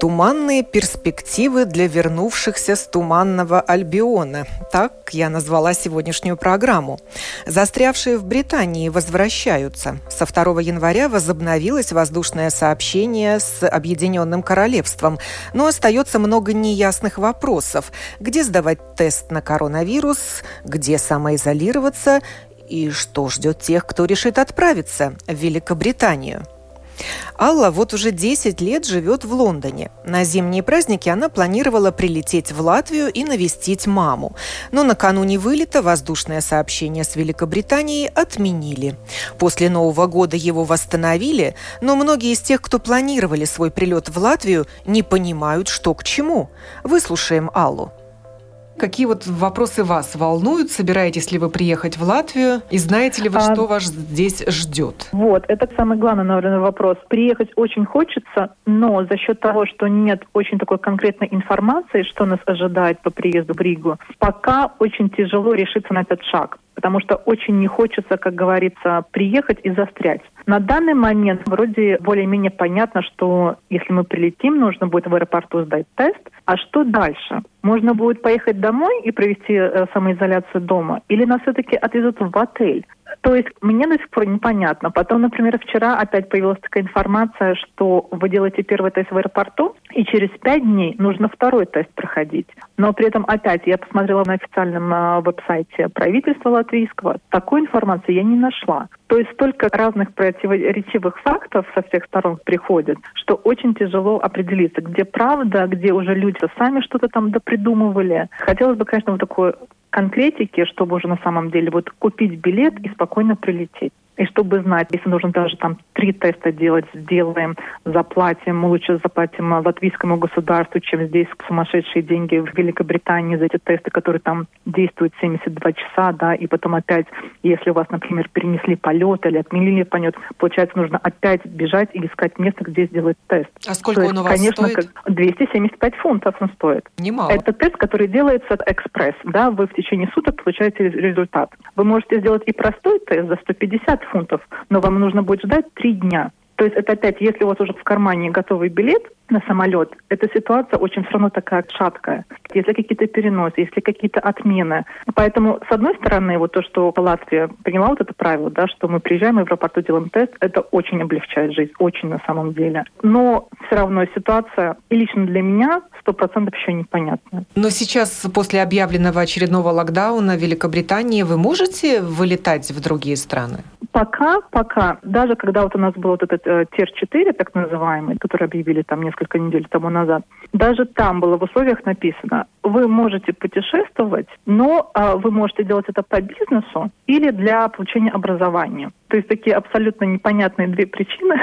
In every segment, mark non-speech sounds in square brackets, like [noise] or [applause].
Туманные перспективы для вернувшихся с Туманного Альбиона. Так я назвала сегодняшнюю программу. Застрявшие в Британии возвращаются. Со 2 января возобновилось воздушное сообщение с Объединенным Королевством. Но остается много неясных вопросов. Где сдавать тест на коронавирус? Где самоизолироваться? И что ждет тех, кто решит отправиться в Великобританию? Алла вот уже 10 лет живет в Лондоне. На зимние праздники она планировала прилететь в Латвию и навестить маму. Но накануне вылета воздушное сообщение с Великобританией отменили. После Нового года его восстановили, но многие из тех, кто планировали свой прилет в Латвию, не понимают, что к чему. Выслушаем Аллу. Какие вот вопросы вас волнуют? Собираетесь ли вы приехать в Латвию? И знаете ли вы, а... что вас здесь ждет? Вот, это самый главный, наверное, вопрос. Приехать очень хочется, но за счет того, что нет очень такой конкретной информации, что нас ожидает по приезду в Ригу, пока очень тяжело решиться на этот шаг потому что очень не хочется, как говорится, приехать и застрять. На данный момент вроде более-менее понятно, что если мы прилетим, нужно будет в аэропорту сдать тест. А что дальше? Можно будет поехать домой и провести э, самоизоляцию дома? Или нас все-таки отвезут в отель? То есть мне до сих пор непонятно. Потом, например, вчера опять появилась такая информация, что вы делаете первый тест в аэропорту, и через пять дней нужно второй тест проходить. Но при этом опять я посмотрела на официальном э, веб-сайте правительства латвийского, такой информации я не нашла. То есть столько разных противоречивых фактов со всех сторон приходит, что очень тяжело определиться, где правда, где уже люди сами что-то там допридумывали. Хотелось бы, конечно, вот такое конкретики, чтобы уже на самом деле вот купить билет и спокойно прилететь. И чтобы знать, если нужно даже там три теста делать, сделаем, заплатим, мы лучше заплатим латвийскому государству, чем здесь сумасшедшие деньги в Великобритании за эти тесты, которые там действуют 72 часа, да, и потом опять, если у вас, например, перенесли полет или отменили полет, получается, нужно опять бежать и искать место, где сделать тест. А сколько есть, он у вас конечно, стоит? 275 фунтов он стоит. Немало. Это тест, который делается экспресс, да, вы в течение суток получаете результат. Вы можете сделать и простой тест за 150 фунтов, но вам нужно будет ждать три дня. То есть это опять, если у вас уже в кармане готовый билет на самолет, эта ситуация очень все равно такая шаткая. Если какие-то переносы, если какие-то отмены. Поэтому, с одной стороны, вот то, что Латвия приняла вот это правило, да, что мы приезжаем в аэропорту, делаем тест, это очень облегчает жизнь, очень на самом деле. Но все равно ситуация, и лично для меня, сто процентов еще непонятна. Но сейчас, после объявленного очередного локдауна в Великобритании, вы можете вылетать в другие страны? Пока, пока, даже когда вот у нас был вот этот э, ТЕР-4, так называемый, который объявили там несколько недель тому назад, даже там было в условиях написано, вы можете путешествовать, но э, вы можете делать это по бизнесу или для получения образования. То есть такие абсолютно непонятные две причины.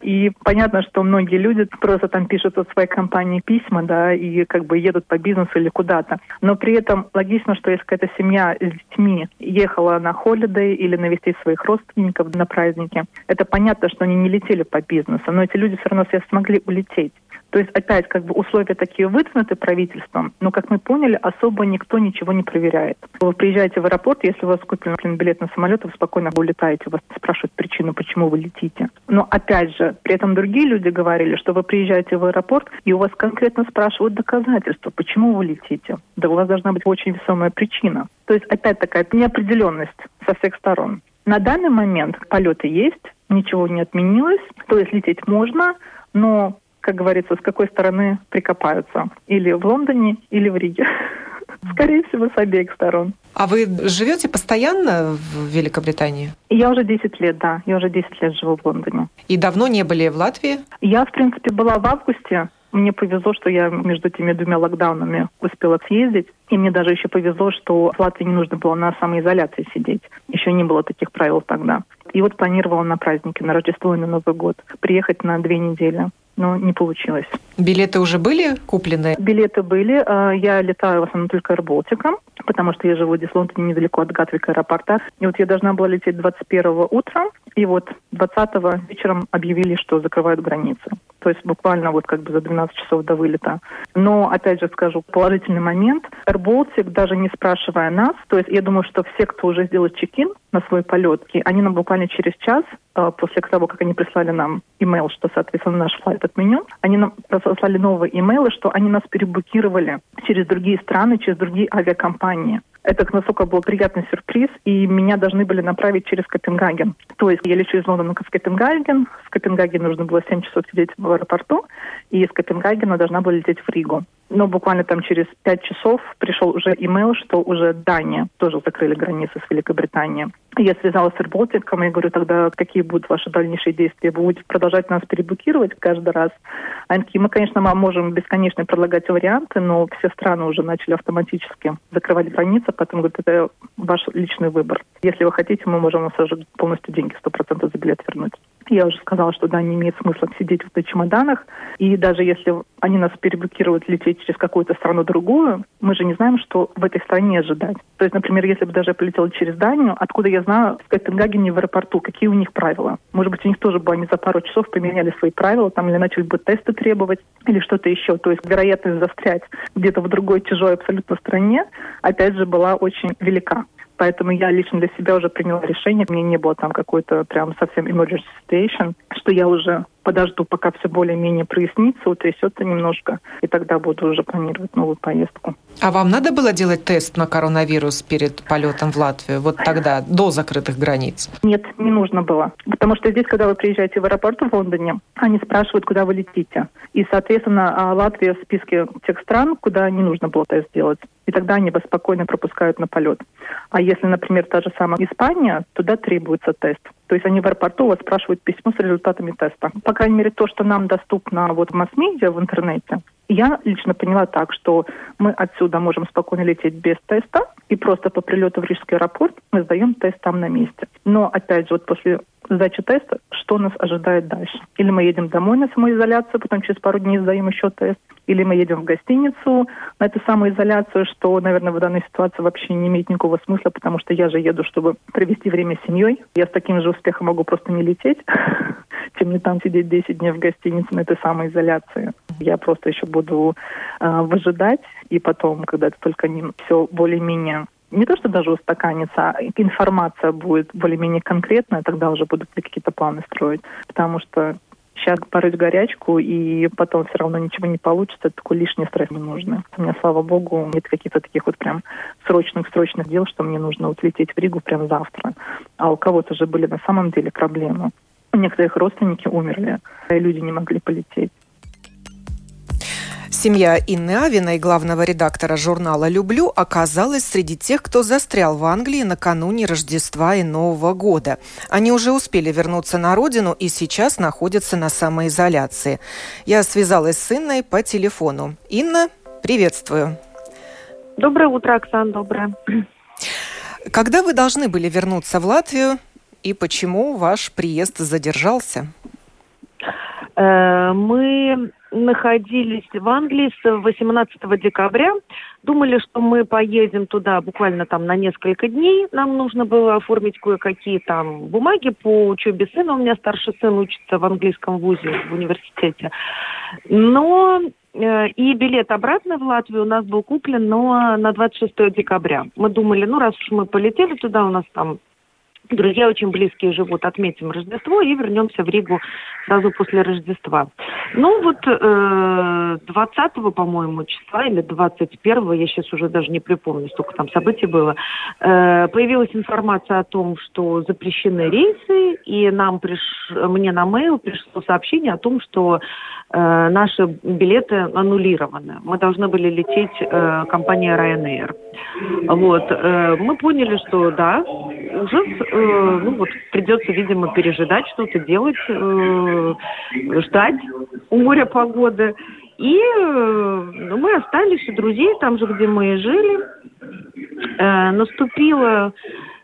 И понятно, что многие люди просто там пишут от своей компании письма, да, и как бы едут по бизнесу или куда-то. Но при этом логично, что если какая-то семья с детьми ехала на холидей или навестить своих родственников на праздники, это понятно, что они не летели по бизнесу, но эти люди все равно смогли улететь. То есть опять как бы условия такие выдвинуты правительством, но, как мы поняли, особо никто ничего не проверяет. Вы приезжаете в аэропорт, если у вас куплен билет на самолет, вы спокойно улетаете, вас спрашивают причину, почему вы летите. Но опять же, при этом другие люди говорили, что вы приезжаете в аэропорт, и у вас конкретно спрашивают доказательства, почему вы летите. Да у вас должна быть очень весомая причина. То есть опять такая неопределенность со всех сторон. На данный момент полеты есть, ничего не отменилось, то есть лететь можно, но как говорится, с какой стороны прикопаются. Или в Лондоне, или в Риге. [laughs] Скорее всего, с обеих сторон. А вы живете постоянно в Великобритании? Я уже 10 лет, да. Я уже 10 лет живу в Лондоне. И давно не были в Латвии? Я, в принципе, была в августе. Мне повезло, что я между этими двумя локдаунами успела съездить. И мне даже еще повезло, что в Латвии не нужно было на самоизоляции сидеть. Еще не было таких правил тогда. И вот планировала на праздники, на Рождество и на Новый год, приехать на две недели. Но не получилось. Билеты уже были куплены? Билеты были. А, я летаю в основном только аэроболтиком, потому что я живу здесь в Лондоне, недалеко от Гатвика аэропорта. И вот я должна была лететь 21 утром, и вот 20 вечером объявили, что закрывают границы. То есть буквально вот как бы за 12 часов до вылета. Но, опять же скажу, положительный момент. Air Baltic, даже не спрашивая нас, то есть я думаю, что все, кто уже сделал чекин на свой полет, они нам буквально через час а, после того, как они прислали нам имейл, что, соответственно, наш флайт отменен, они нам прислали новые имейлы, что они нас перебукировали через другие страны, через другие авиакомпании. Это настолько был приятный сюрприз, и меня должны были направить через Копенгаген. То есть я лечу из Лондона в Копенгаген, с Копенгагена нужно было 7 часов сидеть в аэропорту, и из Копенгагена должна была лететь в Ригу. Но буквально там через 5 часов пришел уже имейл, что уже Дания тоже закрыли границы с Великобританией. Я связалась с Аirbaltic, и говорю, тогда какие будут ваши дальнейшие действия? Вы будете продолжать нас перебукировать каждый раз? Они такие, мы, конечно, можем бесконечно предлагать варианты, но все страны уже начали автоматически закрывать границы, поэтому говорят, это ваш личный выбор. Если вы хотите, мы можем вам сразу полностью деньги 100% за билет вернуть. Я уже сказала, что да, не имеет смысла сидеть в этих чемоданах. И даже если они нас переблокируют лететь через какую-то страну другую, мы же не знаем, что в этой стране ожидать. То есть, например, если бы даже я полетела через Данию, откуда я знаю в Копенгагене в аэропорту, какие у них правила? Может быть, у них тоже бы они за пару часов поменяли свои правила, там или начали бы тесты требовать, или что-то еще. То есть вероятность застрять где-то в другой чужой абсолютно стране, опять же, была очень велика. Поэтому я лично для себя уже приняла решение. Мне не было там какой-то прям совсем emergency situation, что я уже подожду, пока все более-менее прояснится, утрясется немножко, и тогда буду уже планировать новую поездку. А вам надо было делать тест на коронавирус перед полетом в Латвию, вот тогда, до закрытых границ? Нет, не нужно было. Потому что здесь, когда вы приезжаете в аэропорт в Лондоне, они спрашивают, куда вы летите. И, соответственно, а, Латвия в списке тех стран, куда не нужно было тест делать. И тогда они вас спокойно пропускают на полет. А если, например, та же самая Испания, туда требуется тест. То есть они в аэропорту вас спрашивают письмо с результатами теста. По крайней мере, то, что нам доступно вот в масс-медиа, в интернете, я лично поняла так, что мы отсюда можем спокойно лететь без теста, и просто по прилету в Рижский аэропорт мы сдаем тест там на месте. Но, опять же, вот после сдачи теста, что нас ожидает дальше? Или мы едем домой на самоизоляцию, потом через пару дней сдаем еще тест, или мы едем в гостиницу на эту самоизоляцию, что, наверное, в данной ситуации вообще не имеет никакого смысла, потому что я же еду, чтобы провести время с семьей. Я с таким же успехом могу просто не лететь, [laughs] чем не там сидеть 10 дней в гостинице на этой самоизоляции. Я просто еще буду э, выжидать, и потом, когда это только не все более-менее не то, что даже устаканится, а информация будет более-менее конкретная, тогда уже будут какие-то планы строить. Потому что сейчас порыть горячку, и потом все равно ничего не получится, такой лишний стресс не нужно. У меня, слава богу, нет каких-то таких вот прям срочных-срочных дел, что мне нужно вот лететь в Ригу прям завтра. А у кого-то же были на самом деле проблемы. У некоторых родственники умерли, и люди не могли полететь. Семья Инны Авиной, главного редактора журнала «Люблю», оказалась среди тех, кто застрял в Англии накануне Рождества и Нового года. Они уже успели вернуться на родину и сейчас находятся на самоизоляции. Я связалась с Инной по телефону. Инна, приветствую. Доброе утро, Оксана, доброе. Когда вы должны были вернуться в Латвию и почему ваш приезд задержался? Э, мы находились в Англии с 18 декабря. Думали, что мы поедем туда буквально там на несколько дней. Нам нужно было оформить кое-какие там бумаги по учебе сына. У меня старший сын учится в английском вузе в университете. Но э, и билет обратно в Латвию у нас был куплен, но на 26 декабря. Мы думали, ну раз уж мы полетели туда, у нас там друзья очень близкие живут, отметим Рождество и вернемся в Ригу сразу после Рождества. Ну вот э, 20 по-моему, числа или 21 я сейчас уже даже не припомню, столько там событий было, э, появилась информация о том, что запрещены рейсы, и нам приш... мне на mail пришло сообщение о том, что э, наши билеты аннулированы. Мы должны были лететь э, компания Ryanair. Вот. Э, мы поняли, что да, ужас, э, ну вот придется, видимо, пережидать что-то, делать, э, ждать у моря погоды. И э, ну, мы остались у друзей там же, где мы и жили. Э, наступило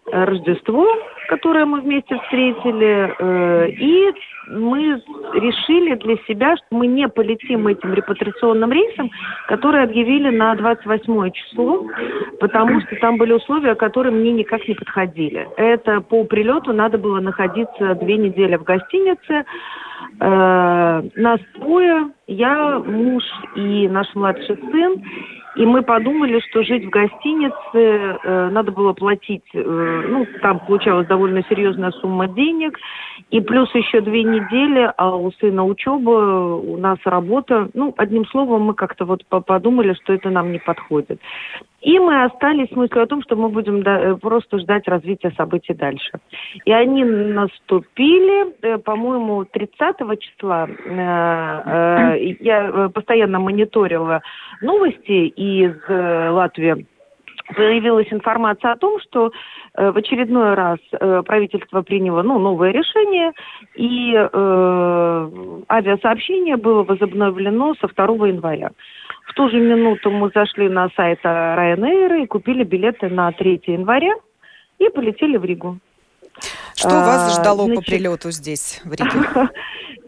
Рождество, которое мы вместе встретили, э, и мы решили для себя, что мы не полетим этим репатриационным рейсом, который объявили на 28 число, потому что там были условия, которые мне никак не подходили. Это по прилету надо было находиться две недели в гостинице, Э, нас трое, я, муж и наш младший сын. И мы подумали, что жить в гостинице э, надо было платить, э, ну, там получалась довольно серьезная сумма денег, и плюс еще две недели, а у сына учеба, у нас работа. Ну, одним словом, мы как-то вот подумали, что это нам не подходит. И мы остались с мыслью о том, что мы будем э, просто ждать развития событий дальше. И они наступили, э, по-моему, 30 числа. Э, я постоянно мониторила новости из Латвии появилась информация о том, что в очередной раз правительство приняло ну, новое решение, и авиасообщение было возобновлено со 2 января. В ту же минуту мы зашли на сайт Ryanair и купили билеты на 3 января и полетели в Ригу. Что вас а, ждало Значит, по прилету здесь, в Риге? [laughs]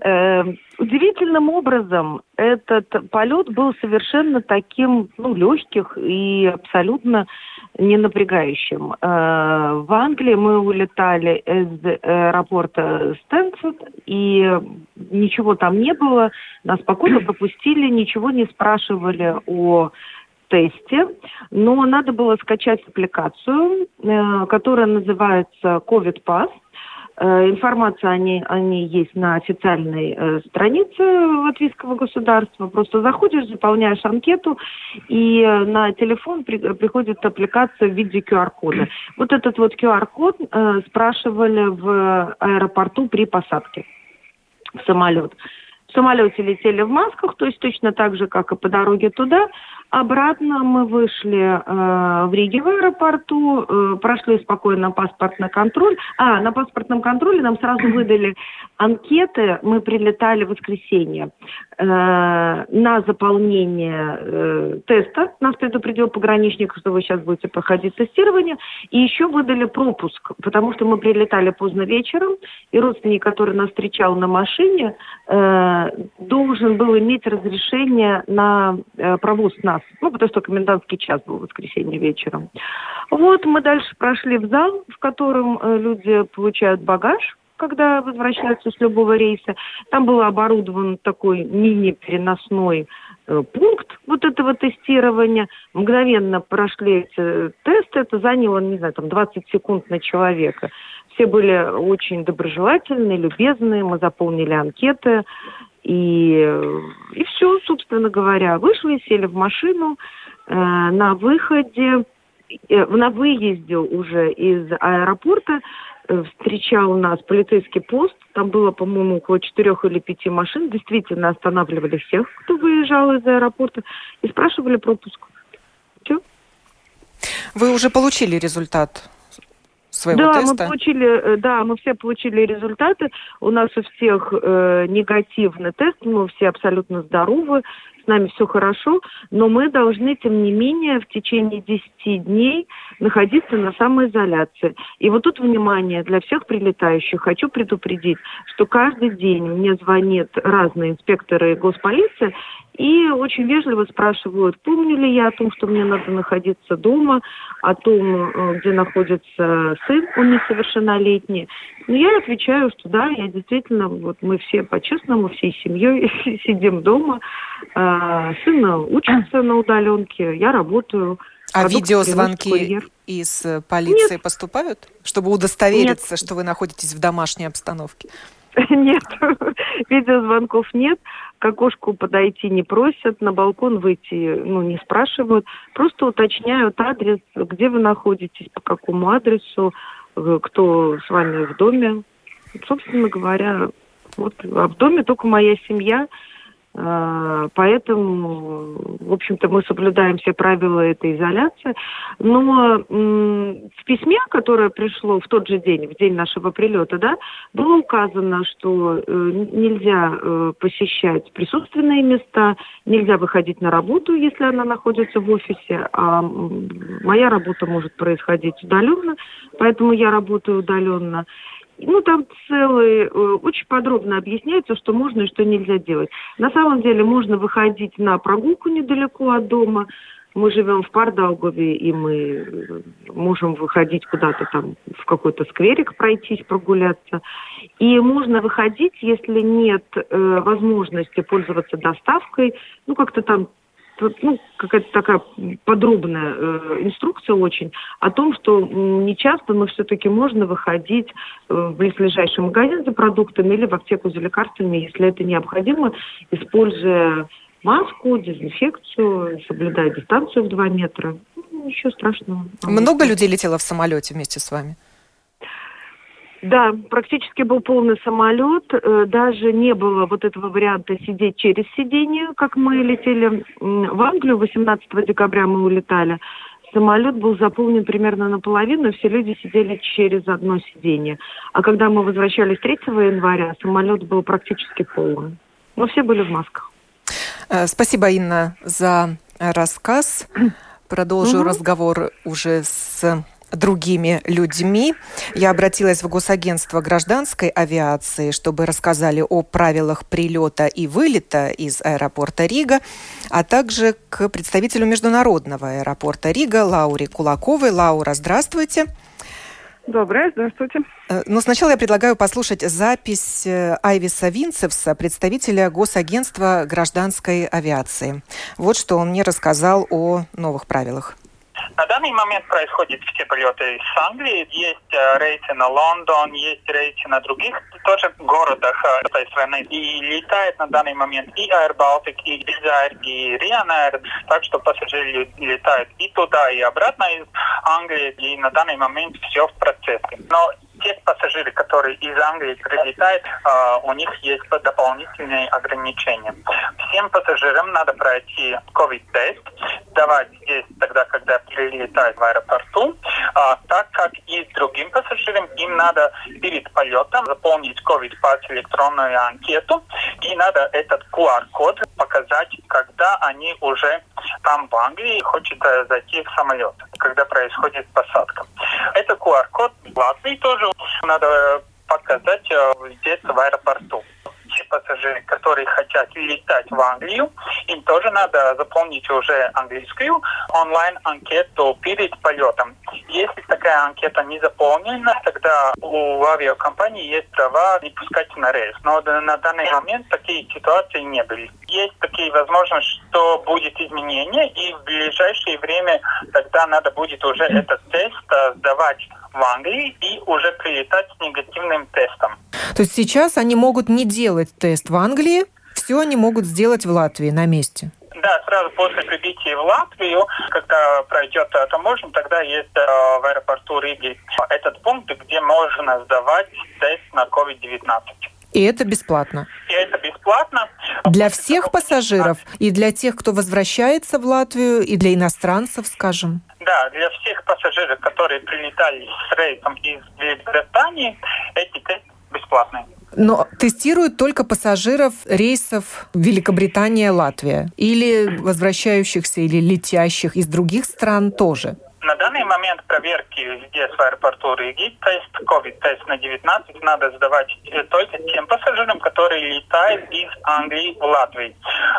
Эм, удивительным образом этот полет был совершенно таким, ну, легких и абсолютно не напрягающим. Э, в Англии мы улетали из аэропорта Стэнфорд, и ничего там не было. Нас спокойно [clears throat] пропустили, ничего не спрашивали о тесте, но надо было скачать аппликацию, э, которая называется COVID Pass. Э, информация о ней, о ней есть на официальной э, странице латвийского государства. Просто заходишь, заполняешь анкету, и э, на телефон при, приходит аппликация в виде QR-кода. [clears throat] Вот этот вот QR-код э, спрашивали в аэропорту при посадке в самолет. В самолете летели в масках, то есть точно так же, как и по дороге туда. Обратно мы вышли э, в Риге в аэропорту, э, прошли спокойно паспортный контроль. А, на паспортном контроле нам сразу [clears throat] выдали анкеты. Мы прилетали в воскресенье э, на заполнение э, теста. Нас предупредил пограничник, что вы сейчас будете проходить тестирование. И еще выдали пропуск, потому что мы прилетали поздно вечером, и родственник, который нас встречал на машине, э, должен был иметь разрешение на э, провоз нас нас. Ну, потому что комендантский час был в воскресенье вечером. Вот мы дальше прошли в зал, в котором э, люди получают багаж, когда возвращаются с любого рейса. Там был оборудован такой мини-переносной э, пункт вот этого тестирования. Мгновенно прошли эти тесты. Это заняло, не знаю, там 20 секунд на человека. Все были очень доброжелательные, любезные. Мы заполнили анкеты. И, и все, собственно говоря. Вышли, сели в машину. Э, на выходе, э, на выезде уже из аэропорта э, встречал нас полицейский пост. Там было, по-моему, около четырех или пяти машин. Действительно останавливали всех, кто выезжал из аэропорта, и спрашивали пропуск. Все. Вы уже получили результат своего да, теста? Мы получили, э, да, мы все получили результаты. У нас у всех э, негативный тест, мы все абсолютно здоровы, с нами все хорошо, но мы должны, тем не менее, в течение 10 дней находиться на самоизоляции. И вот тут внимание для всех прилетающих. Хочу предупредить, что каждый день мне звонят разные инспекторы госполиции и очень вежливо спрашивают, помню ли я о том, что мне надо находиться дома, о том, э, где находится сын, он несовершеннолетний. Но я отвечаю, что да, я действительно, вот мы все по-честному, всей семьей [laughs] сидим дома. А, сын учится на удаленке, я работаю. А видеозвонки из полиции Нет. поступают, чтобы удостовериться, Нет. что вы находитесь в домашней обстановке? [laughs] Нет, [laughs] видеозвонков нет, к окошку подойти не просят, на балкон выйти ну, не спрашивают, просто уточняют адрес, где вы находитесь, по какому адресу, э, кто с вами в доме. Собственно говоря, вот, а в доме только моя семья, Э, поэтому, в общем-то, мы соблюдаем все правила этой изоляции. Но в письме, которое пришло в тот же день, в день нашего прилета, да, было указано, что э, нельзя э, посещать присутственные места, нельзя выходить на работу, если она находится в офисе, а моя работа может происходить удаленно, поэтому я работаю удаленно. Ну, там целый, э, очень подробно объясняется, что можно и что нельзя делать. На самом деле можно выходить на прогулку недалеко от дома. Мы живем в Пардаугове, и мы э, можем выходить куда-то там в какой-то скверик пройтись, прогуляться. И можно выходить, если нет э, возможности пользоваться доставкой, ну, как-то там ну, какая-то такая подробная э, инструкция очень о том, что не часто, но все-таки можно выходить э, в близлежащий магазин за продуктами или в аптеку за лекарствами, если это необходимо, используя маску, дезинфекцию, соблюдая дистанцию в 2 метра. Ну, ничего страшного. Много людей летело в самолете вместе с вами? Да, практически был полный самолет. Э, даже не было вот этого варианта сидеть через сиденье, как мы летели в Англию. 18 декабря мы улетали. Самолет был заполнен примерно наполовину, все люди сидели через одно сиденье. А когда мы возвращались 3 января, самолет был практически полон. Но все были в масках. Э, спасибо, Инна, за рассказ. Продолжу угу. разговор уже с другими людьми. Я обратилась в Госагентство гражданской авиации, чтобы рассказали о правилах прилета и вылета из аэропорта Рига, а также к представителю международного аэропорта Рига Лауре Кулаковой. Лаура, здравствуйте. Доброе, здравствуйте. Э, но сначала я предлагаю послушать запись э, Айвиса Винцевса, представителя Госагентства гражданской авиации. Вот что он мне рассказал о новых правилах. На данный момент происходят все полеты из Англии. Есть э, рейсы на Лондон, есть рейсы на других тоже городах э, этой страны. И летает на данный момент и Air Baltic, и Wizz и Ryanair. Так что пассажиры летают и туда, и обратно из Англии. И на данный момент все в процессе. Но те пассажиры, которые из Англии прилетают, а, у них есть дополнительные ограничения. Всем пассажирам надо пройти COVID-тест, давать здесь тогда, когда прилетают в аэропорту, а, так как и другим пассажирам им надо перед полетом заполнить COVID-пас электронную анкету, и надо этот QR-код показать, когда они уже там в Англии хочет зайти в самолет, когда происходит посадка. Это QR-код в Латвии тоже надо показать э, здесь в аэропорту те пассажиры, которые хотят летать в Англию, им тоже надо заполнить уже английскую онлайн-анкету перед полетом. Если такая анкета не заполнена, тогда у авиакомпании есть права не пускать на рейс. Но на данный момент такие ситуации не были. Есть такие возможности, что будет изменение, и в ближайшее время тогда надо будет уже этот тест э, сдавать в Англии и уже прилетать с негативным тестом. То есть сейчас они могут не делать тест в Англии, все они могут сделать в Латвии на месте? Да, сразу после прибытия в Латвию, когда пройдет таможню, тогда есть э, в аэропорту Риги этот пункт, где можно сдавать тест на COVID-19. И это бесплатно? И это бесплатно. Для всех пассажиров? И для тех, кто возвращается в Латвию, и для иностранцев, скажем? Да, для всех пассажиров, которые прилетали с рейсом из Великобритании, эти тесты бесплатные. Но тестируют только пассажиров рейсов Великобритания-Латвия или возвращающихся или летящих из других стран тоже? На данный момент проверки здесь в аэропорту Риги, тест, COVID-тест на 19 надо сдавать э, только тем пассажирам, которые летают из Англии в Латвию.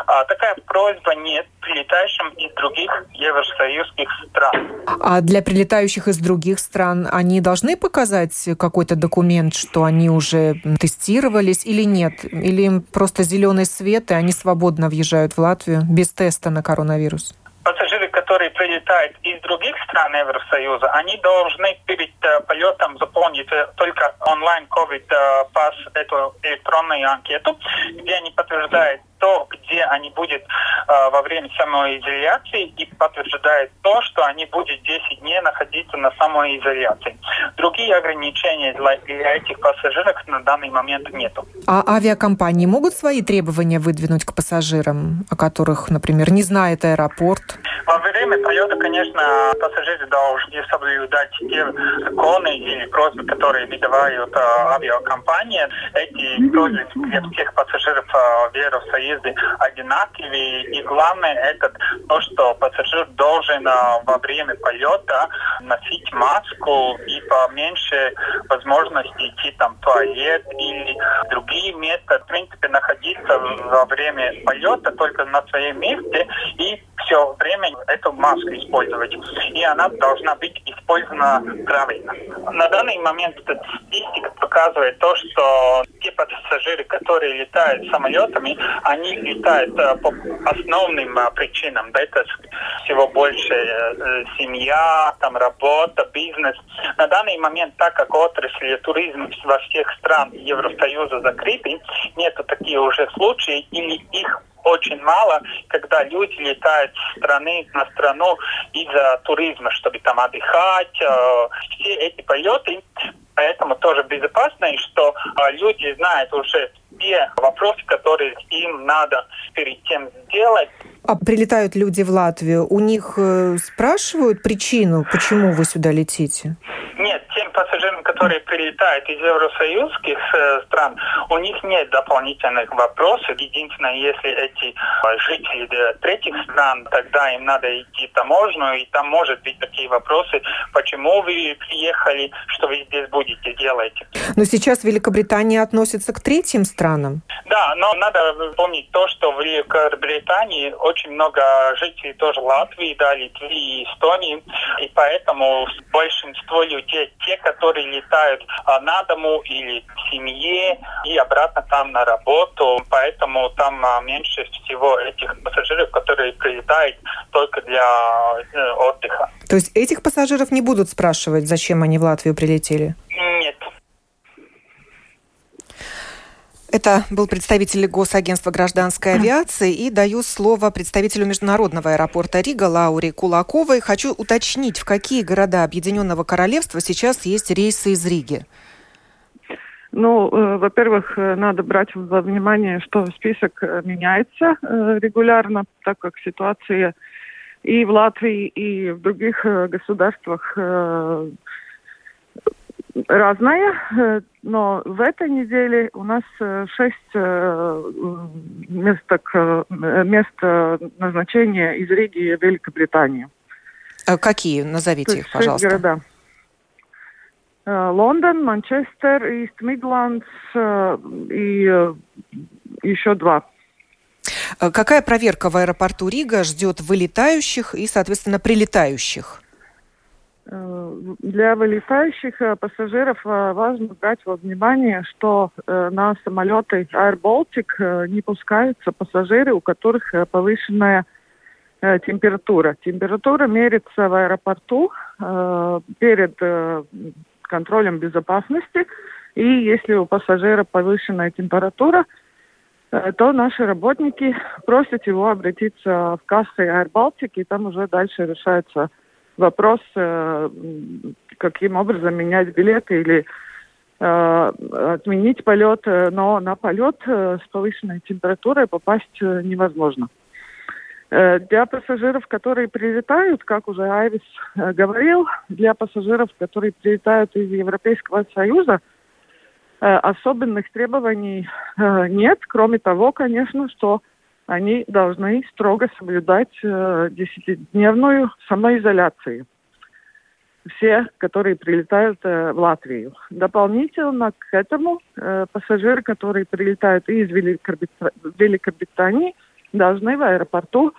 А такая просьба нет прилетающим из других евросоюзских стран. А для прилетающих из других стран они должны показать какой-то документ, что они уже тестировались или нет? Или им просто зеленый свет, и они свободно въезжают в Латвию без теста на коронавирус? пассажиры, прилетают из других стран Евросоюза, они должны перед э, полетом заполнить э, только онлайн COVID э, пас эту электронную анкету, где они подтверждают то, где они будут э, во время самоизоляции и подтверждает то, что они будут 10 дней находиться на самоизоляции. Другие ограничения для, для этих пассажиров на данный момент нету. А авиакомпании могут свои требования выдвинуть к пассажирам, о которых, например, не знает аэропорт? Во время полета, конечно, пассажиры должны соблюдать те законы или просьбы, которые выдавают э, авиакомпании. Эти просьбы для всех пассажиров э, Евросоюза одинаковые. И главное это то, что пассажир должен э, во время полета носить маску и поменьше возможности идти там в туалет или другие места. В принципе, находиться во время полета только на своем месте и все время эту маску использовать. И она должна быть использована правильно. На данный момент статистика показывает то, что те пассажиры, которые летают самолетами, они летают э, по основным э, причинам. Да, это всего больше э, семья, там работа, бизнес. На данный момент, так как отрасль туризма во всех стран Евросоюза закрыты, нету такие уже случаи, или их очень мало, когда люди летают с страны на страну из-за туризма, чтобы там отдыхать. Э, все эти полеты поэтому тоже безопасно, и что э, люди знают уже те вопросы, которые им надо перед тем сделать. А прилетают люди в Латвию, у них э, спрашивают причину, почему вы сюда летите? Нет, тем пассажирам, которые прилетают из евросоюзских э, стран, у них нет дополнительных вопросов. Единственное, если эти э, жители третьих стран, тогда им надо идти в таможню, и там может быть такие вопросы, почему вы приехали, что вы здесь будете делать. Но сейчас Великобритания относится к третьим странам. Да, но надо помнить то, что в Великобритании очень много жителей тоже Латвии, да, Литвы и Эстонии, и поэтому большинство людей те, которые летают а, на дому или к семье и обратно там на работу. Поэтому там а, меньше всего этих пассажиров, которые прилетают только для э, отдыха. То есть этих пассажиров не будут спрашивать, зачем они в Латвию прилетели? Нет. Это был представитель Госагентства гражданской авиации. И даю слово представителю Международного аэропорта Рига Лауре Кулаковой. Хочу уточнить, в какие города Объединенного Королевства сейчас есть рейсы из Риги. Ну, э, во-первых, э, надо брать во внимание, что список э, меняется э, регулярно, так как ситуация и в Латвии, и в других э, государствах э, разная, э, но в этой неделе у нас э, шесть э, мест, мест назначения из Риги в Великобритании. А какие? Назовите их, пожалуйста. города. Лондон, Манчестер, Ист Мидландс и еще два. Какая проверка в аэропорту Рига ждет вылетающих и, соответственно, прилетающих? Э, для вылетающих э, пассажиров э, важно брать во внимание, что на самолеты Air Baltic не пускаются пассажиры, у которых повышенная температура. Температура мерится в аэропорту перед контролем безопасности. И если у пассажира повышенная температура, то наши работники просят его обратиться в кассы Air Baltic, и там уже дальше решается э, каким образом менять билеты или э, отменить полет, э, но на полет с повышенной температурой попасть невозможно. Для пассажиров, которые прилетают, как уже Айвис говорил, для пассажиров, которые прилетают из Европейского Союза, особенных требований нет, кроме того, конечно, что они должны строго соблюдать э, десятидневную самоизоляцию. Все, которые прилетают э, в Латвию. Дополнительно к этому э, пассажиры, которые прилетают из Великобритании, должны в аэропорту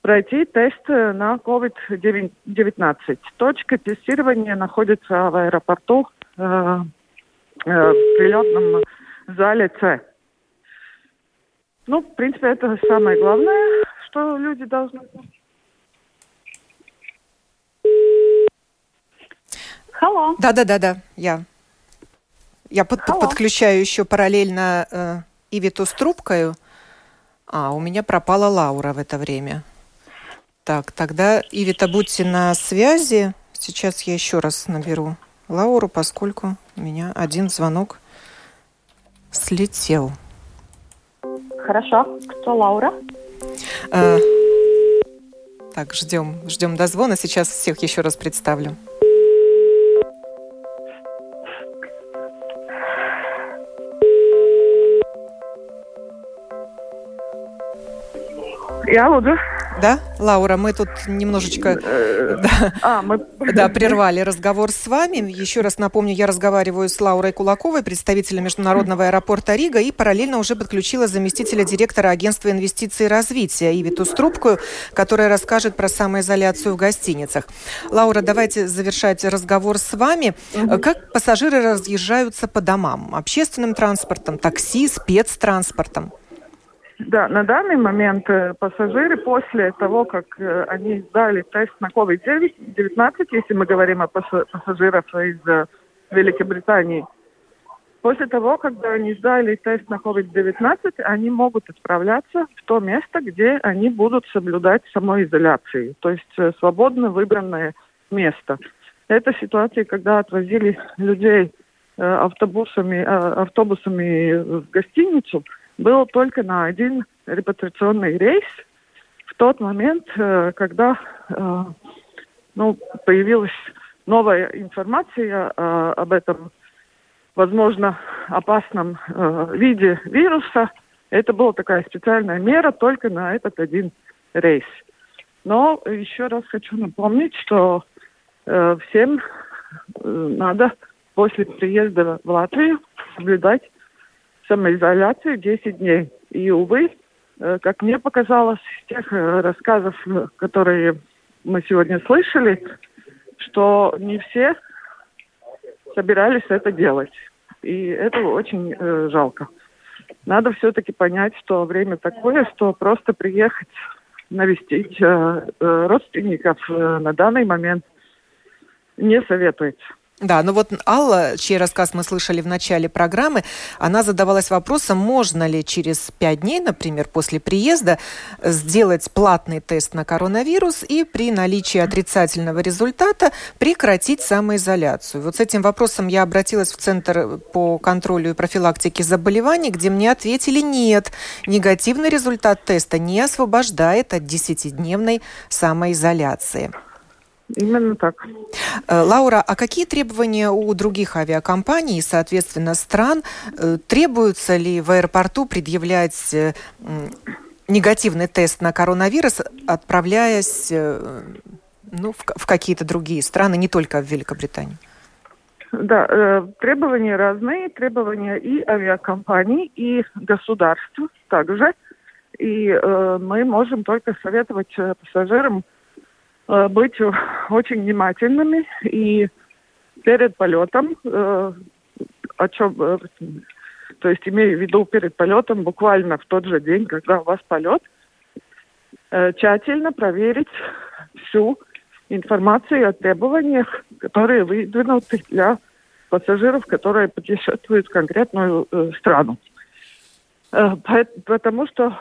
пройти тест на COVID-19. Точка тестирования находится в аэропорту э, э, в прилетном зале С. Ну, в принципе, это самое главное, что люди должны знать. Алло. Да, да, да, да, я. Я под, под, подключаю еще параллельно э, Ивиту с трубкой. А, у меня пропала Лаура в это время. Так, тогда, Ивита, будьте на связи. Сейчас я еще раз наберу Лауру, поскольку у меня один звонок слетел. Хорошо. Кто Лаура? А, так, ждем, ждем дозвона. Сейчас всех еще раз представлю. Я Луда. Да, Лаура, мы тут немножечко да, а, мы... да, прервали разговор с вами. Еще раз напомню, я разговариваю с Лаурой Кулаковой, представителем Международного аэропорта Рига, и параллельно уже подключила заместителя директора Агентства инвестиций и развития Ивиту Струбкую, которая расскажет про самоизоляцию в гостиницах. Лаура, давайте завершать разговор с вами. Угу. Как пассажиры разъезжаются по домам? Общественным транспортом, такси, спецтранспортом? Да, на данный момент э, пассажиры после того, как э, они сдали тест на COVID-19, если мы говорим о пассажирах из э, Великобритании, после того, когда они сдали тест на COVID-19, они могут отправляться в то место, где они будут соблюдать самоизоляцию, то есть свободно выбранное место. Это ситуация, когда отвозили людей автобусами, автобусами в гостиницу – был только на один репатриационный рейс в тот момент, э, когда э, ну, появилась новая информация э, об этом, возможно, опасном виде вируса. Это была такая специальная мера только на этот один рейс. Но еще раз хочу напомнить, что всем надо после приезда в Латвию соблюдать самоизоляцию 10 дней. И, увы, э, как мне показалось из тех э, рассказов, э, которые мы сегодня слышали, что не все собирались это делать. И это очень э, жалко. Надо все-таки понять, что время такое, что просто приехать навестить э, родственников э, на данный момент не советуется. Да, ну вот Алла, чей рассказ мы слышали в начале программы, она задавалась вопросом, можно ли через пять дней, например, после приезда, сделать платный тест на коронавирус и при наличии отрицательного результата прекратить самоизоляцию. Вот с этим вопросом я обратилась в Центр по контролю и профилактике заболеваний, где мне ответили нет, негативный результат теста не освобождает от 10-дневной самоизоляции. Именно так. Э, Лаура, а какие требования у других авиакомпаний и, соответственно, стран? Э, требуется ли в аэропорту предъявлять э, негативный тест на коронавирус, отправляясь ну, в, в какие-то другие страны, не только в Великобританию? Да, э, требования разные, требования и авиакомпаний, и государств также. И э, мы можем только советовать пассажирам быть очень внимательными и перед полетом, э, о чем, э, то есть имею в виду перед полетом буквально в тот же день, когда у вас полет, тщательно проверить всю информацию о требованиях, которые выдвинуты для пассажиров, которые путешествуют в конкретную страну. Потому что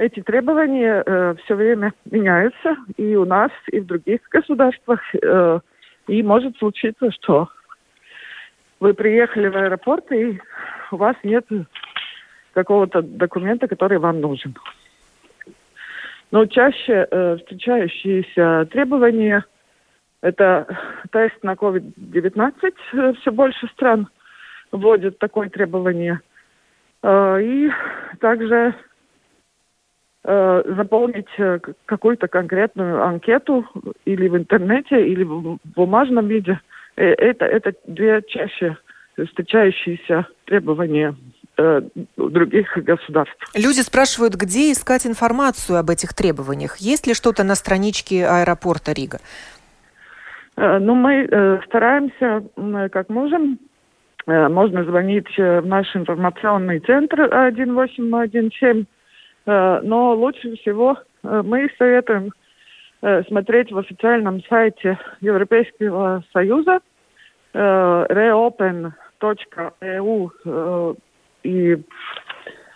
эти требования э, все время меняются и у нас, и в других государствах. Э, и может случиться, что вы приехали в аэропорт, и у вас нет какого-то документа, который вам нужен. Но чаще э, встречающиеся требования – это тест на COVID-19. Э, все больше стран вводят такое требование. Э, и также Э, заполнить э, какую-то конкретную анкету или в интернете, или в бумажном виде. Э, это, это две чаще встречающиеся требования других государств. Люди спрашивают, где искать информацию об этих требованиях. Есть ли что-то на страничке аэропорта Рига? Ну, мы стараемся, как можем. Можно звонить в наш информационный центр 1817 Э, но лучше всего э, мы советуем э, смотреть в официальном сайте Европейского Союза reopen.eu и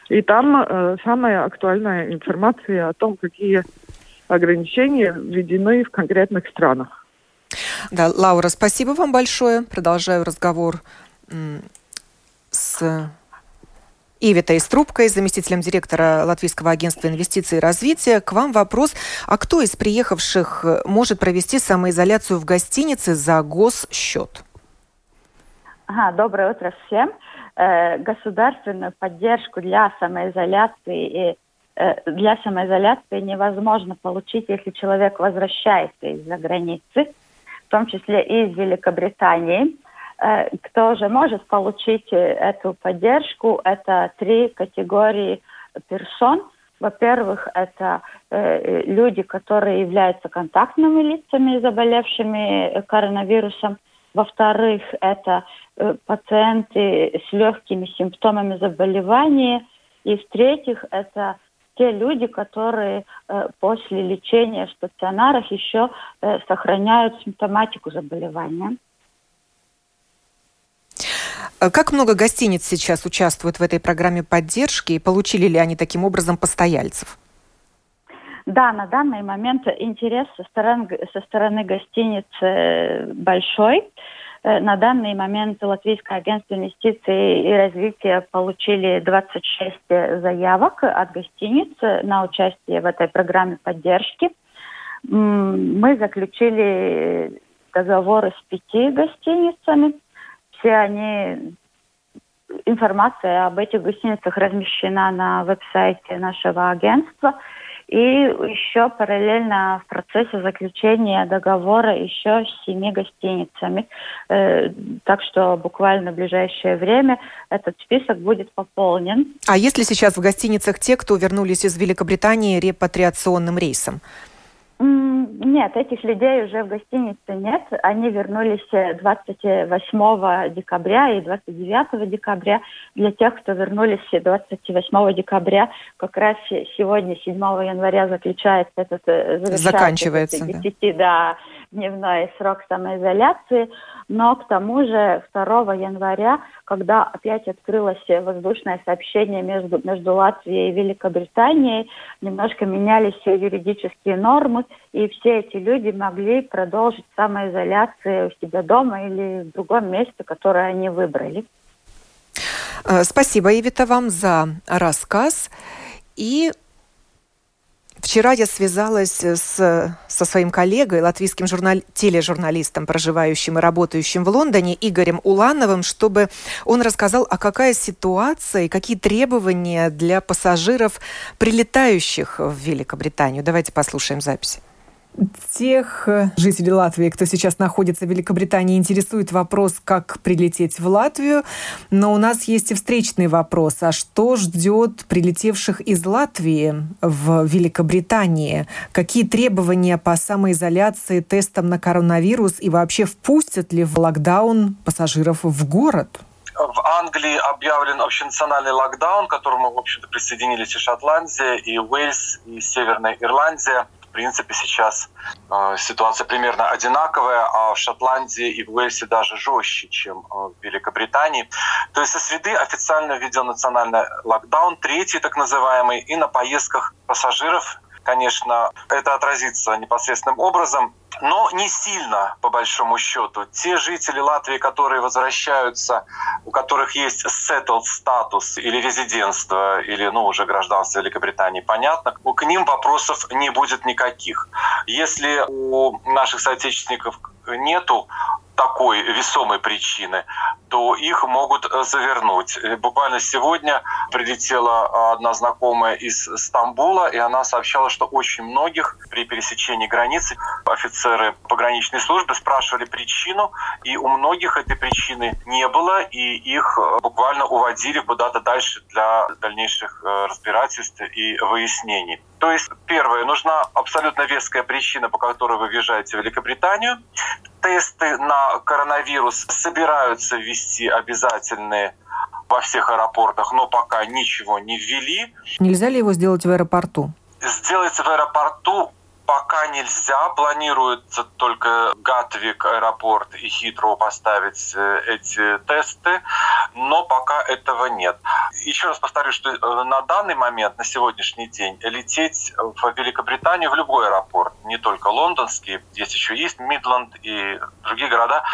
И там э, самая актуальная информация о том, какие ограничения введены в конкретных странах. Да, Лаура, спасибо вам большое. Продолжаю разговор с Ивитой Струбкой, заместителем директора Латвийского агентства инвестиций и развития. К вам вопрос. А кто из приехавших может провести самоизоляцию в гостинице за госсчет? Ага, доброе утро всем. Э, государственную поддержку для самоизоляции и э, для самоизоляции невозможно получить, если человек возвращается из-за границы, в том числе из Великобритании. Э, кто же может получить э, эту поддержку? Это три категории персон. Во-первых, это э, люди, которые являются контактными лицами, заболевшими коронавирусом. Во-вторых, это э, пациенты с легкими симптомами заболевания. И в-третьих, это те люди, которые э, после лечения в стационарах еще э, сохраняют симптоматику заболевания. Э, как много гостиниц сейчас участвуют в этой программе поддержки и получили ли они таким образом постояльцев? Да, на данный момент интерес со стороны, со стороны гостиниц э, большой. Э, на данный момент Латвийское агентство инвестиций и развития получили 26 заявок от гостиниц на участие в этой программе поддержки. Мы заключили договоры с пяти гостиницами все они информация об этих гостиницах размещена на веб-сайте нашего агентства. И еще параллельно в процессе заключения договора еще с семи гостиницами. Э, так что буквально в ближайшее время этот список будет пополнен. А есть ли сейчас в гостиницах те, кто вернулись из Великобритании репатриационным рейсом? Нет, этих людей уже в гостинице нет. Они вернулись 28 декабря и 29 декабря. Для тех, кто вернулись 28 декабря, как раз сегодня, 7 января, заключается этот... Э, Заканчивается, этот 10, да. да, дневной срок самоизоляции. Но к тому же 2 января, когда опять открылось воздушное сообщение между, между Латвией и Великобританией, немножко менялись юридические нормы, и все эти люди могли продолжить самоизоляцию у себя дома или в другом месте, которое они выбрали. Э, спасибо, Евита, вам за рассказ. И Вчера я связалась с, со своим коллегой, латвийским журнал, тележурналистом, проживающим и работающим в Лондоне, Игорем Улановым, чтобы он рассказал, а какая ситуация и какие требования для пассажиров, прилетающих в Великобританию. Давайте послушаем запись тех э, жителей Латвии, кто сейчас находится в Великобритании, интересует вопрос, как прилететь в Латвию. Но у нас есть и встречный вопрос. А что ждет прилетевших из Латвии в Великобритании? Какие требования по самоизоляции, тестам на коронавирус и вообще впустят ли в локдаун пассажиров в город? В Англии объявлен общенациональный локдаун, к которому, в общем-то, присоединились и Шотландия, и Уэльс, и Северная Ирландия принципе, сейчас э, ситуация примерно одинаковая, а в Шотландии и в Уэльсе даже жестче, чем э, в Великобритании. То есть со среды официально введен национальный локдаун, третий так называемый, и на поездках пассажиров конечно, это отразится непосредственным образом, но не сильно, по большому счету. Те жители Латвии, которые возвращаются, у которых есть settled статус или резидентство, или ну, уже гражданство Великобритании, понятно, к ним вопросов не будет никаких. Если у наших соотечественников нету такой весомой причины, то их могут э, завернуть. Э, буквально сегодня прилетела одна знакомая из Стамбула, и она сообщала, что очень многих при пересечении границы офицеры пограничной службы спрашивали причину, и у многих этой причины не было, и их э, буквально уводили куда-то дальше для дальнейших разбирательств и выяснений. То есть, первое, нужна абсолютно веская причина, по которой вы въезжаете в Великобританию. Тесты на коронавирус собираются ввести обязательные во всех аэропортах, но пока ничего не ввели. Нельзя ли его сделать в аэропорту? Сделать в аэропорту Пока нельзя, планируется только Гатвик, аэропорт и Хитро поставить э, эти тесты, но пока этого нет. Еще раз повторюсь, что э, на данный момент, на сегодняшний день, лететь в Великобританию в любой аэропорт, не только лондонский, здесь еще есть Мидланд и другие города,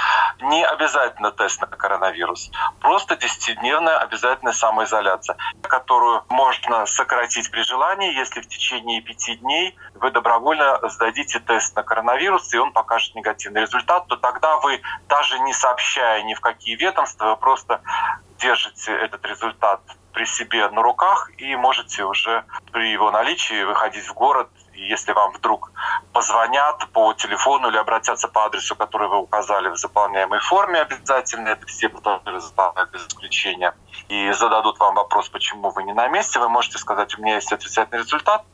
не обязательно тест на коронавирус. Просто 10-дневная обязательная самоизоляция, которую можно сократить при желании, если в течение 5 дней вы добровольно сдадите тест на коронавирус, и он покажет негативный результат, то тогда вы, даже не сообщая ни в какие ведомства, просто держите этот результат при себе на руках и можете уже при его наличии выходить в город если вам вдруг позвонят по телефону или обратятся по адресу, который вы указали в заполняемой форме обязательно, это все заполняют без исключения, и зададут вам вопрос, почему вы не на месте, вы можете сказать, у меня есть отрицательный результат,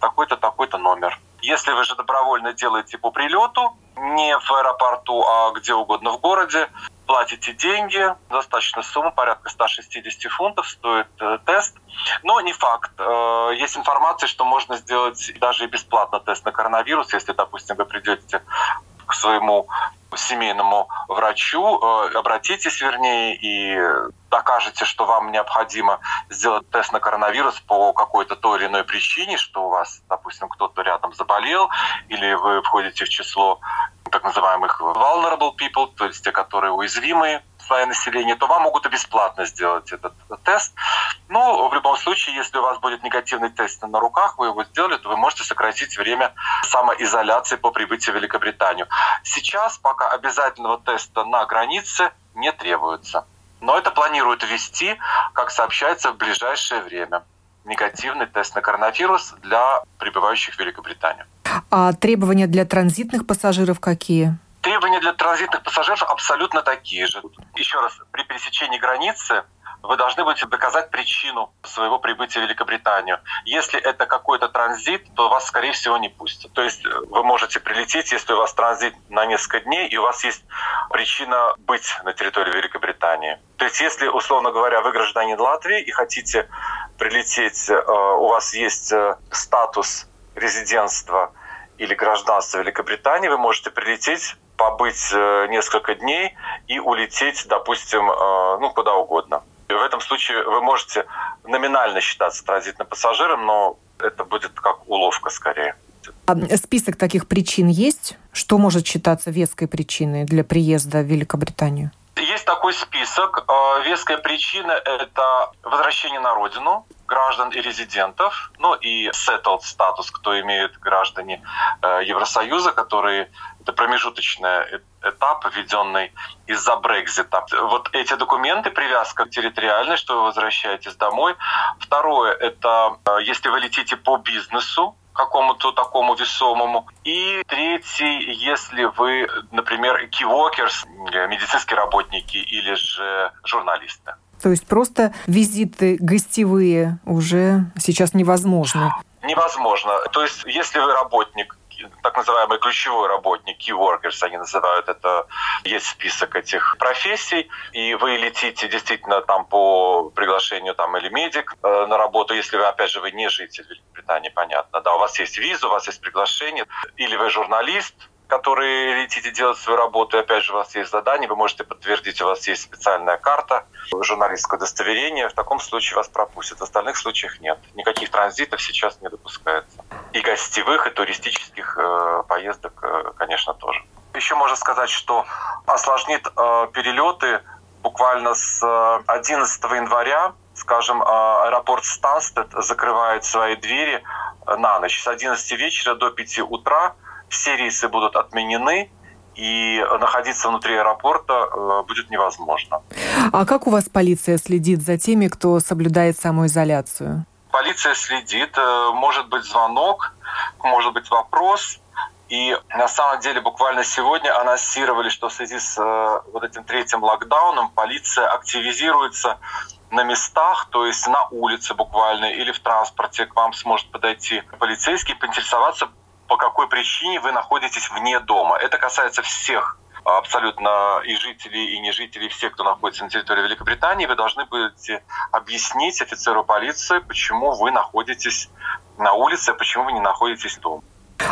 такой-то, такой-то номер. Если вы же добровольно делаете по прилету, не в аэропорту, а где угодно в городе, платите деньги, достаточно сумма, порядка 160 фунтов стоит э, тест. Но не факт. Э, есть информация, что можно сделать даже и бесплатно тест на коронавирус, если, допустим, вы придете к своему семейному врачу, э, обратитесь, вернее, и докажете, что вам необходимо сделать тест на коронавирус по какой-то той или иной причине, что у вас, допустим, кто-то рядом заболел, или вы входите в число так называемых vulnerable people, то есть те, которые уязвимые слои населения, то вам могут и бесплатно сделать этот тест. Но в любом случае, если у вас будет негативный тест на руках, вы его сделали, то вы можете сократить время самоизоляции по прибытию в Великобританию. Сейчас пока обязательного теста на границе не требуется. Но это планируют ввести, как сообщается, в ближайшее время. Негативный тест на коронавирус для прибывающих в Великобританию. А требования для транзитных пассажиров какие? Требования для транзитных пассажиров абсолютно такие же. Еще раз, при пересечении границы вы должны будете доказать причину своего прибытия в Великобританию. Если это какой-то транзит, то вас, скорее всего, не пустят. То есть э, вы можете прилететь, если у вас транзит на несколько дней, и у вас есть причина быть на территории Великобритании. То есть если, условно говоря, вы гражданин Латвии и хотите прилететь, э, у вас есть э, статус резидентства или гражданства Великобритании, вы можете прилететь побыть несколько дней и улететь, допустим, ну, куда угодно. И в этом случае вы можете номинально считаться транзитным пассажиром, но это будет как уловка скорее. А список таких причин есть? Что может считаться веской причиной для приезда в Великобританию? Есть такой список. А, веская причина – это возвращение на родину граждан и резидентов, ну и settled статус, кто имеет граждане э, Евросоюза, которые это промежуточный этап, введенный из-за Брекзита. Вот эти документы, привязка территориальная, что вы возвращаетесь домой. Второе – это э, если вы летите по бизнесу, какому-то такому весомому. И третий, если вы, например, кивокерс, медицинские работники или же журналисты. То есть просто визиты гостевые уже сейчас невозможны? Невозможно. То есть если вы работник так называемый ключевой работник, key workers они называют это, есть список этих профессий, и вы летите действительно там по приглашению там или медик э, на работу, если вы, опять же, вы не житель Великобритании, понятно, да, у вас есть виза, у вас есть приглашение, или вы журналист, которые летите делать свою работу, и опять же у вас есть задание, вы можете подтвердить, у вас есть специальная карта, журналистское удостоверение, в таком случае вас пропустят, в остальных случаях нет. Никаких транзитов сейчас не допускается. И гостевых, и туристических э, поездок, э, конечно, тоже. Еще можно сказать, что осложнит э, перелеты буквально с 11 э, января скажем, э, аэропорт Станстед закрывает свои двери э, на ночь с 11 вечера до 5 утра все рейсы будут отменены, и находиться внутри аэропорта э, будет невозможно. А как у вас полиция следит за теми, кто соблюдает самоизоляцию? Полиция следит, э, может быть звонок, может быть вопрос. И на самом деле буквально сегодня анонсировали, что в связи с э, вот этим третьим локдауном полиция активизируется на местах, то есть на улице буквально или в транспорте к вам сможет подойти полицейский, поинтересоваться, по какой причине вы находитесь вне дома. Это касается всех абсолютно и жителей, и не жителей, всех, кто находится на территории Великобритании, вы должны будете объяснить офицеру полиции, почему вы находитесь на улице, почему вы не находитесь дома.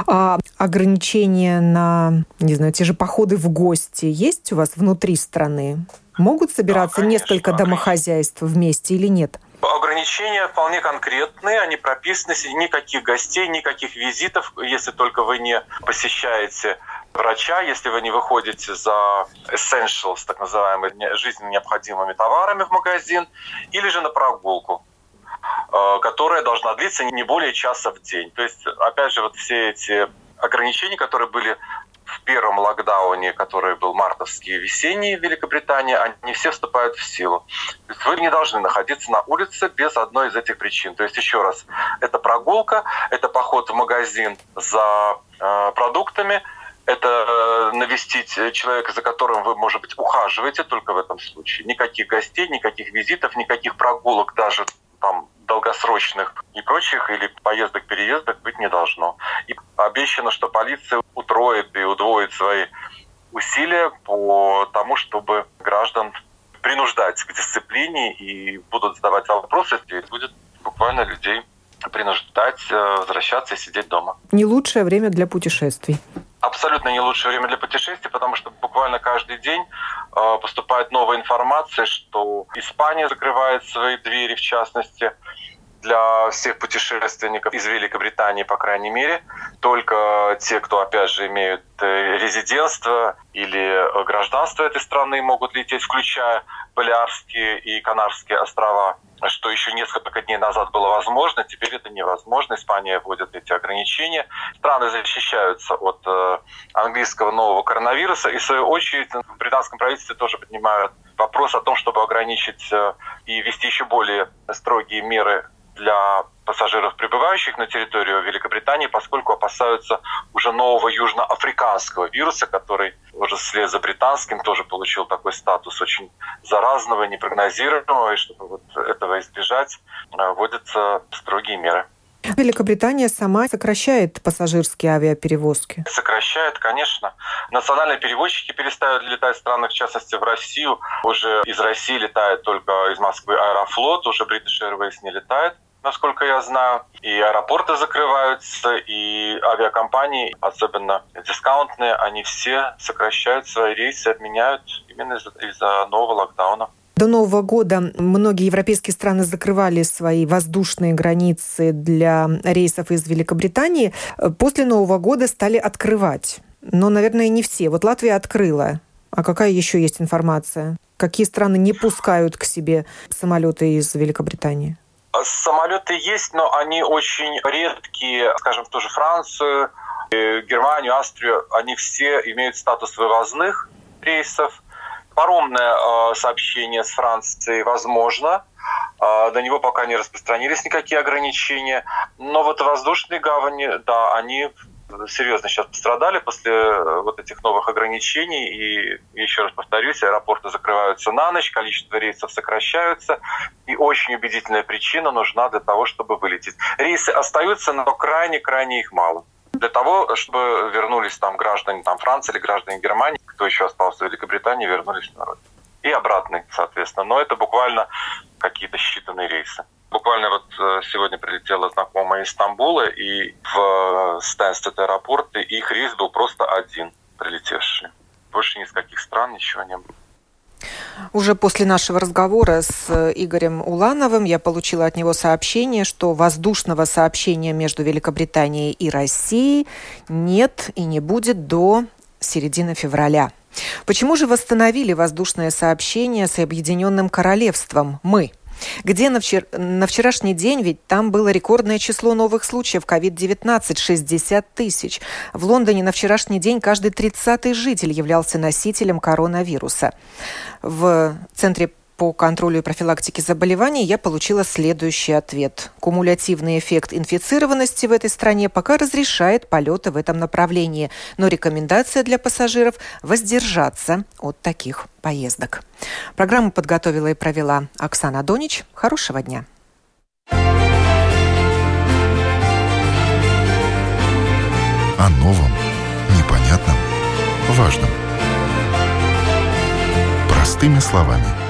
А ограничения на, не знаю, те же походы в гости есть у вас внутри страны? Могут собираться да, конечно, несколько домохозяйств вместе или нет? Ограничения вполне конкретные, они прописаны, никаких гостей, никаких визитов, если только вы не посещаете врача, если вы не выходите за essentials, так называемыми жизненно необходимыми товарами в магазин, или же на прогулку э, которая должна длиться не более часа в день. То есть, опять же, вот все эти ограничения, которые были в первом локдауне, который был мартовский и весенний в Великобритании, они все вступают в силу. То есть вы не должны находиться на улице без одной из этих причин. То есть еще раз, это прогулка, это поход в магазин за э, продуктами, это э, навестить человека, за которым вы, может быть, ухаживаете только в этом случае. Никаких гостей, никаких визитов, никаких прогулок даже там долгосрочных и прочих, или поездок-переездок быть не должно. И обещано, что полиция утроит и удвоит свои усилия по тому, чтобы граждан принуждать к дисциплине и будут задавать вопросы, и будет буквально людей принуждать э, возвращаться и сидеть дома. Не лучшее время для путешествий. Абсолютно не лучшее время для путешествий, потому что буквально каждый день э, поступает новая информация, что Испания закрывает свои двери, в частности, для всех путешественников из Великобритании, по крайней мере. Только те, кто, опять же, имеют э, резидентство или э, гражданство этой страны, могут лететь, включая Балиарские и Канарские острова что еще несколько дней назад было возможно, теперь это невозможно. Испания вводит эти ограничения. Страны защищаются от э, английского нового коронавируса. И, в свою очередь, в британском правительстве тоже поднимают вопрос о том, чтобы ограничить и ввести еще более строгие меры для пассажиров, прибывающих на территорию Великобритании, поскольку опасаются уже нового южноафриканского вируса, который уже вслед за британским тоже получил такой статус очень заразного, непрогнозируемого, и чтобы вот этого избежать, э, вводятся строгие меры. Великобритания сама сокращает пассажирские авиаперевозки. Сокращает, конечно. Национальные перевозчики перестают летать в странах, в частности в Россию. Уже из России летает только из Москвы Аэрофлот, уже British Airways не летает насколько я знаю. И аэропорты закрываются, и авиакомпании, особенно дискаунтные, они все сокращают свои рейсы, отменяют именно из-за из нового локдауна. До Нового года многие европейские страны закрывали свои воздушные границы для рейсов из Великобритании. После Нового года стали открывать. Но, наверное, не все. Вот Латвия открыла. А какая еще есть информация? Какие страны не пускают к себе самолеты из Великобритании? Самолеты есть, но они очень редкие. Скажем, в ту же Францию, э, Германию, Австрию, они все имеют статус вывозных рейсов. Паромное э, сообщение с Францией возможно. Э, до него пока не распространились никакие ограничения. Но вот воздушные гавани, да, они серьезно сейчас пострадали после э, вот этих новых ограничений. И еще раз повторюсь, аэропорты закрываются на ночь, количество рейсов сокращаются. И очень убедительная причина нужна для того, чтобы вылететь. Рейсы остаются, но крайне-крайне их мало для того, чтобы вернулись там граждане там, Франции или граждане Германии, кто еще остался в Великобритании, вернулись на родину. И обратный, соответственно. Но это буквально какие-то считанные рейсы. Буквально вот э, сегодня прилетела знакомая из Стамбула, и в Стэнстед аэропорте их рейс был просто один прилетевший. Больше ни из каких стран ничего не было. Уже после нашего разговора с э, Игорем Улановым я получила от него сообщение, что воздушного сообщения между Великобританией и Россией нет и не будет до середины февраля. Почему же восстановили воздушное сообщение с Объединенным Королевством мы? где на, вчер... на вчерашний день ведь там было рекордное число новых случаев COVID-19 – 60 тысяч. В Лондоне на вчерашний день каждый 30-й житель являлся носителем коронавируса. В Центре по контролю и профилактике заболеваний я получила следующий ответ. Кумулятивный эффект инфицированности в этой стране пока разрешает полеты в этом направлении, но рекомендация для пассажиров – воздержаться от таких поездок. Программу подготовила и провела Оксана Донич. Хорошего дня. О новом, непонятном, важном. Простыми словами –